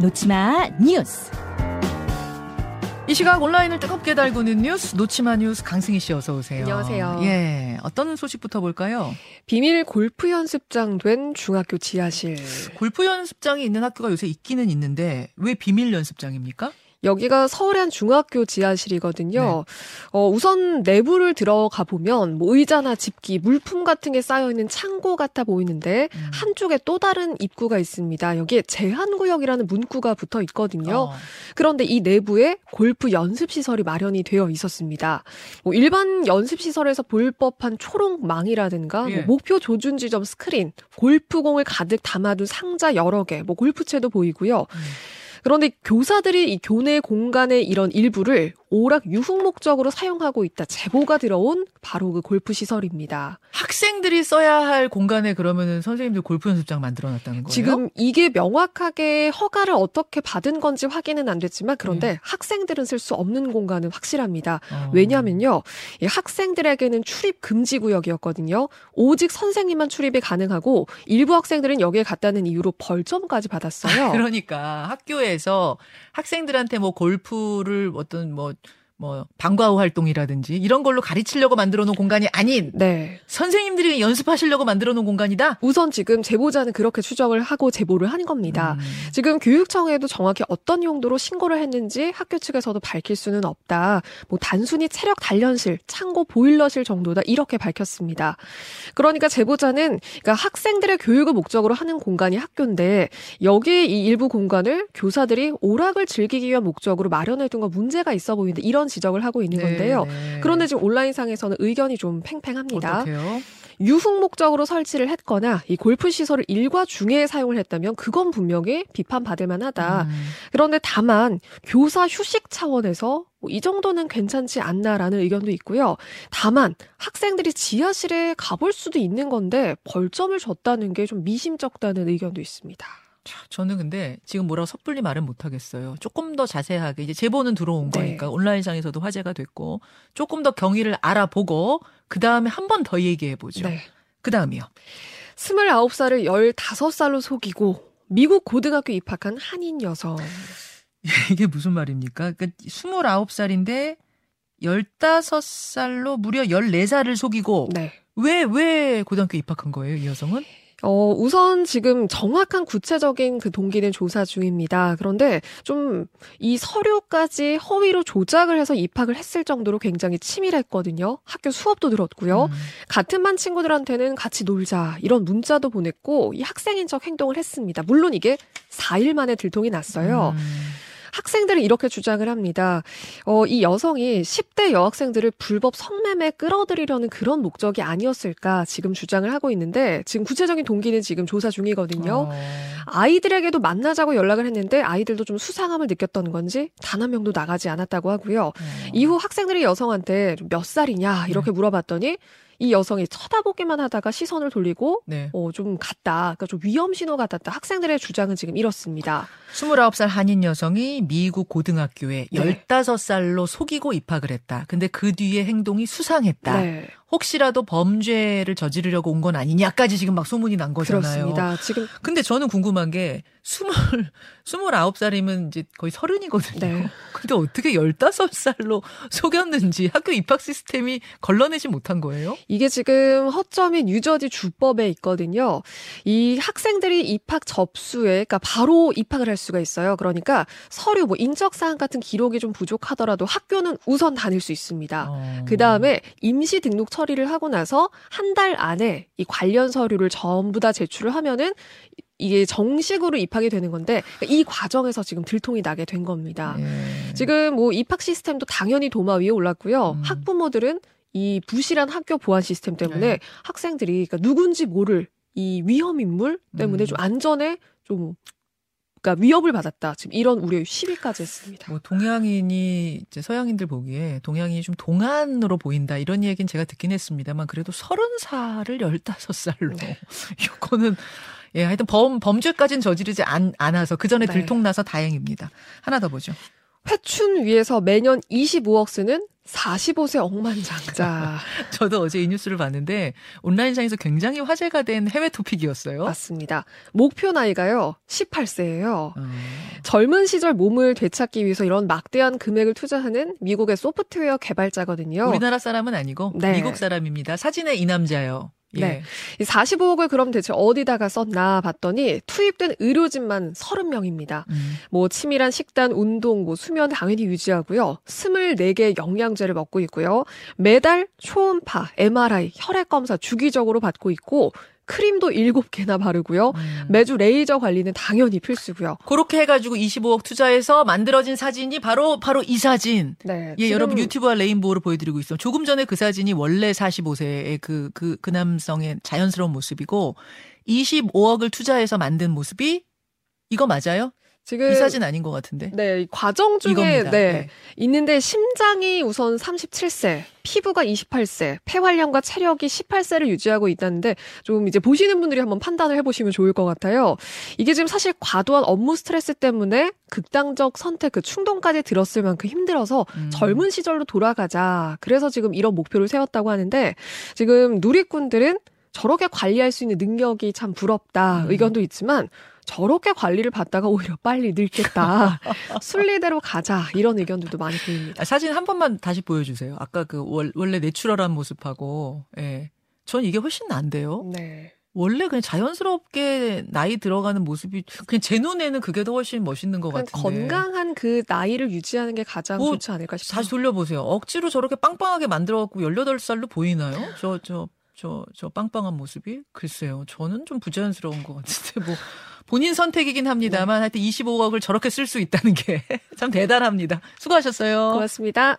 놓치마 뉴스. 이 시각 온라인을 뜨겁게 달구는 뉴스 놓치마 뉴스 강승희 씨 어서 오세요. 안녕하세요. 예, 어떤 소식부터 볼까요? 비밀 골프 연습장 된 중학교 지하실. 골프 연습장이 있는 학교가 요새 있기는 있는데 왜 비밀 연습장입니까? 여기가 서울의 한 중학교 지하실이거든요. 네. 어, 우선 내부를 들어가 보면 뭐 의자나 집기, 물품 같은 게 쌓여 있는 창고 같아 보이는데 음. 한쪽에 또 다른 입구가 있습니다. 여기에 제한 구역이라는 문구가 붙어 있거든요. 어. 그런데 이 내부에 골프 연습 시설이 마련이 되어 있었습니다. 뭐 일반 연습 시설에서 볼 법한 초록망이라든가 뭐 예. 뭐 목표 조준 지점 스크린, 골프공을 가득 담아둔 상자 여러 개, 뭐 골프채도 보이고요. 음. 그런데 교사들이 이 교내 공간의 이런 일부를 오락 유흥 목적으로 사용하고 있다 제보가 들어온 바로 그 골프 시설입니다. 학생들이 써야 할 공간에 그러면은 선생님들 골프 연습장 만들어 놨다는 거예요? 지금 이게 명확하게 허가를 어떻게 받은 건지 확인은 안 됐지만 그런데 네. 학생들은 쓸 수 없는 공간은 확실합니다. 어. 왜냐면요. 이 학생들에게는 출입 금지 구역이었거든요. 오직 선생님만 출입이 가능하고 일부 학생들은 여기에 갔다는 이유로 벌점까지 받았어요. 그러니까 학교에서 학생들한테 뭐 골프를 어떤 뭐 뭐 방과 후 활동이라든지 이런 걸로 가르치려고 만들어 놓은 공간이 아닌 네. 선생님들이 연습하시려고 만들어 놓은 공간이다. 우선 지금 제보자는 그렇게 추정을 하고 제보를 한 겁니다. 음. 지금 교육청에도 정확히 어떤 용도로 신고를 했는지 학교 측에서도 밝힐 수는 없다. 뭐 단순히 체력 단련실, 창고 보일러실 정도다 이렇게 밝혔습니다. 그러니까 제보자는 그러니까 학생들의 교육을 목적으로 하는 공간이 학교인데 여기에 이 일부 공간을 교사들이 오락을 즐기기 위한 목적으로 마련해 둔 건 문제가 있어 보이는데 이런 지적을 하고 있는 네, 건데요. 네. 그런데 지금 온라인상에서는 의견이 좀 팽팽합니다. 어떡해요? 유흥 목적으로 설치를 했거나 이 골프 시설을 일과 중에 사용을 했다면 그건 분명히 비판받을 만하다. 음. 그런데 다만 교사 휴식 차원에서 뭐 이 정도는 괜찮지 않나라는 의견도 있고요. 다만 학생들이 지하실에 가볼 수도 있는 건데 벌점을 줬다는 게 좀 미심쩍다는 의견도 있습니다. 저는 근데 지금 뭐라고 섣불리 말은 못하겠어요. 조금 더 자세하게 이제 제보는 들어온 네. 거니까 온라인상에서도 화제가 됐고 조금 더 경위를 알아보고 그 다음에 한 번 더 얘기해 보죠. 네. 그 다음이요. 29살을 15살로 속이고 미국 고등학교 입학한 한인 여성. 이게 무슨 말입니까? 그러니까 29살인데 15살로 무려 14살을 속이고 네. 왜, 왜 고등학교 입학한 거예요, 이 여성은? 어, 우선 지금 정확한 구체적인 그 동기는 조사 중입니다. 그런데 좀 이 서류까지 허위로 조작을 해서 입학을 했을 정도로 굉장히 치밀했거든요. 학교 수업도 들었고요. 음. 같은 반 친구들한테는 같이 놀자 이런 문자도 보냈고 이 학생인 척 행동을 했습니다. 물론 이게 4일 만에 들통이 났어요. 음. 학생들은 이렇게 주장을 합니다. 어, 이 여성이 10대 여학생들을 불법 성매매 끌어들이려는 그런 목적이 아니었을까 지금 주장을 하고 있는데 지금 구체적인 동기는 지금 조사 중이거든요. 어... 아이들에게도 만나자고 연락을 했는데 아이들도 좀 수상함을 느꼈던 건지 단 한 명도 나가지 않았다고 하고요. 어... 이후 학생들이 여성한테 몇 살이냐 이렇게 네. 물어봤더니 이 여성이 쳐다보기만 하다가 시선을 돌리고 네. 어, 좀 갔다. 그러니까 좀 위험 신호 같았다. 학생들의 주장은 지금 이렇습니다. 29살 한인 여성이 미국 고등학교에 네. 15살로 속이고 입학을 했다. 근데 그 뒤에 행동이 수상했다. 네. 혹시라도 범죄를 저지르려고 온 건 아니냐까지 지금 막 소문이 난 거잖아요. 그렇습니다. 지금 근데 저는 궁금한 게 스물 스물아홉 살이면 이제 거의 서른이거든요. 네. 근데 어떻게 열다섯 살로 속였는지 학교 입학 시스템이 걸러내지 못한 거예요? 이게 지금 허점인 뉴저지 주법에 있거든요. 이 학생들이 입학 접수에 그러니까 바로 입학을 할 수가 있어요. 그러니까 서류 뭐 인적 사항 같은 기록이 좀 부족하더라도 학교는 우선 다닐 수 있습니다. 어. 그다음에 임시 등록 처리를 하고 나서 한 달 안에 이 관련 서류를 전부 다 제출을 하면은 이게 정식으로 입학이 되는 건데 이 과정에서 지금 들통이 나게 된 겁니다. 예. 지금 뭐 입학 시스템도 당연히 도마 위에 올랐고요. 음. 학부모들은 이 부실한 학교 보안 시스템 때문에 네. 학생들이 그러니까 누군지 모를 이 위험 인물 때문에 음. 좀 안전에 좀 그러니까 위협을 받았다. 지금 이런 우려 시비까지 했습니다. 뭐 동양인이 이제 서양인들 보기에 동양인이 좀 동안으로 보인다 이런 얘기는 제가 듣긴 했습니다만 그래도 서른 살을 열다섯 살로 네. 이거는 예 하여튼 범 범죄까지는 저지르지 않, 않아서 그 전에 네. 들통나서 다행입니다. 하나 더 보죠. 회춘 위에서 매년 25억 쓰는 45세 억만장자. 저도 어제 이 뉴스를 봤는데 온라인상에서 굉장히 화제가 된 해외 토픽이었어요. 맞습니다. 목표 나이가요 18세예요. 음. 젊은 시절 몸을 되찾기 위해서 이런 막대한 금액을 투자하는 미국의 소프트웨어 개발자거든요. 우리나라 사람은 아니고 네. 미국 사람입니다. 사진의 이 남자요. 예. 네. 이 45억을 그럼 대체 어디다가 썼나 봤더니 투입된 의료진만 30명입니다. 음. 뭐 치밀한 식단, 운동, 뭐 수면 당연히 유지하고요. 24개 영양제를 먹고 있고요. 매달 초음파, MRI, 혈액 검사 주기적으로 받고 있고 크림도 7개나 바르고요. 음. 매주 레이저 관리는 당연히 필수고요. 그렇게 해가지고 25억 투자해서 만들어진 사진이 바로 바로 이 사진. 네. 예, 여러분 유튜브와 레인보우로 보여드리고 있어요. 조금 전에 그 사진이 원래 45세의 그, 그, 그 남성의 자연스러운 모습이고 25억을 투자해서 만든 모습이 이거 맞아요? 지금 이 사진 아닌 것 같은데. 네, 이 과정 중에 이겁니다. 네, 네. 있는데 심장이 우선 37세, 피부가 28세, 폐활량과 체력이 18세를 유지하고 있다는데 좀 이제 보시는 분들이 한번 판단을 해보시면 좋을 것 같아요. 이게 지금 사실 과도한 업무 스트레스 때문에 극단적 선택, 그 충동까지 들었을 만큼 힘들어서 음. 젊은 시절로 돌아가자. 그래서 지금 이런 목표를 세웠다고 하는데 지금 누리꾼들은 저렇게 관리할 수 있는 능력이 참 부럽다 음. 의견도 있지만 저렇게 관리를 받다가 오히려 빨리 늙겠다. 순리대로 가자. 이런 의견들도 많이 보입니다. 아, 사진 한 번만 다시 보여주세요. 아까 그 월, 원래 내추럴한 모습하고, 예. 전 이게 훨씬 난데요. 네. 원래 그냥 자연스럽게 나이 들어가는 모습이 그냥 제 눈에는 그게 더 훨씬 멋있는 것 같은데. 건강한 그 나이를 유지하는 게 가장 뭐, 좋지 않을까 싶어요. 다시 돌려보세요. 억지로 저렇게 빵빵하게 만들어갖고 18살로 보이나요? 저, 저, 저, 저 빵빵한 모습이? 글쎄요. 저는 좀 부자연스러운 것 같은데, 뭐, 본인 선택이긴 합니다만, 하여튼 25억을 저렇게 쓸 수 있다는 게 참 대단합니다. 수고하셨어요. 고맙습니다.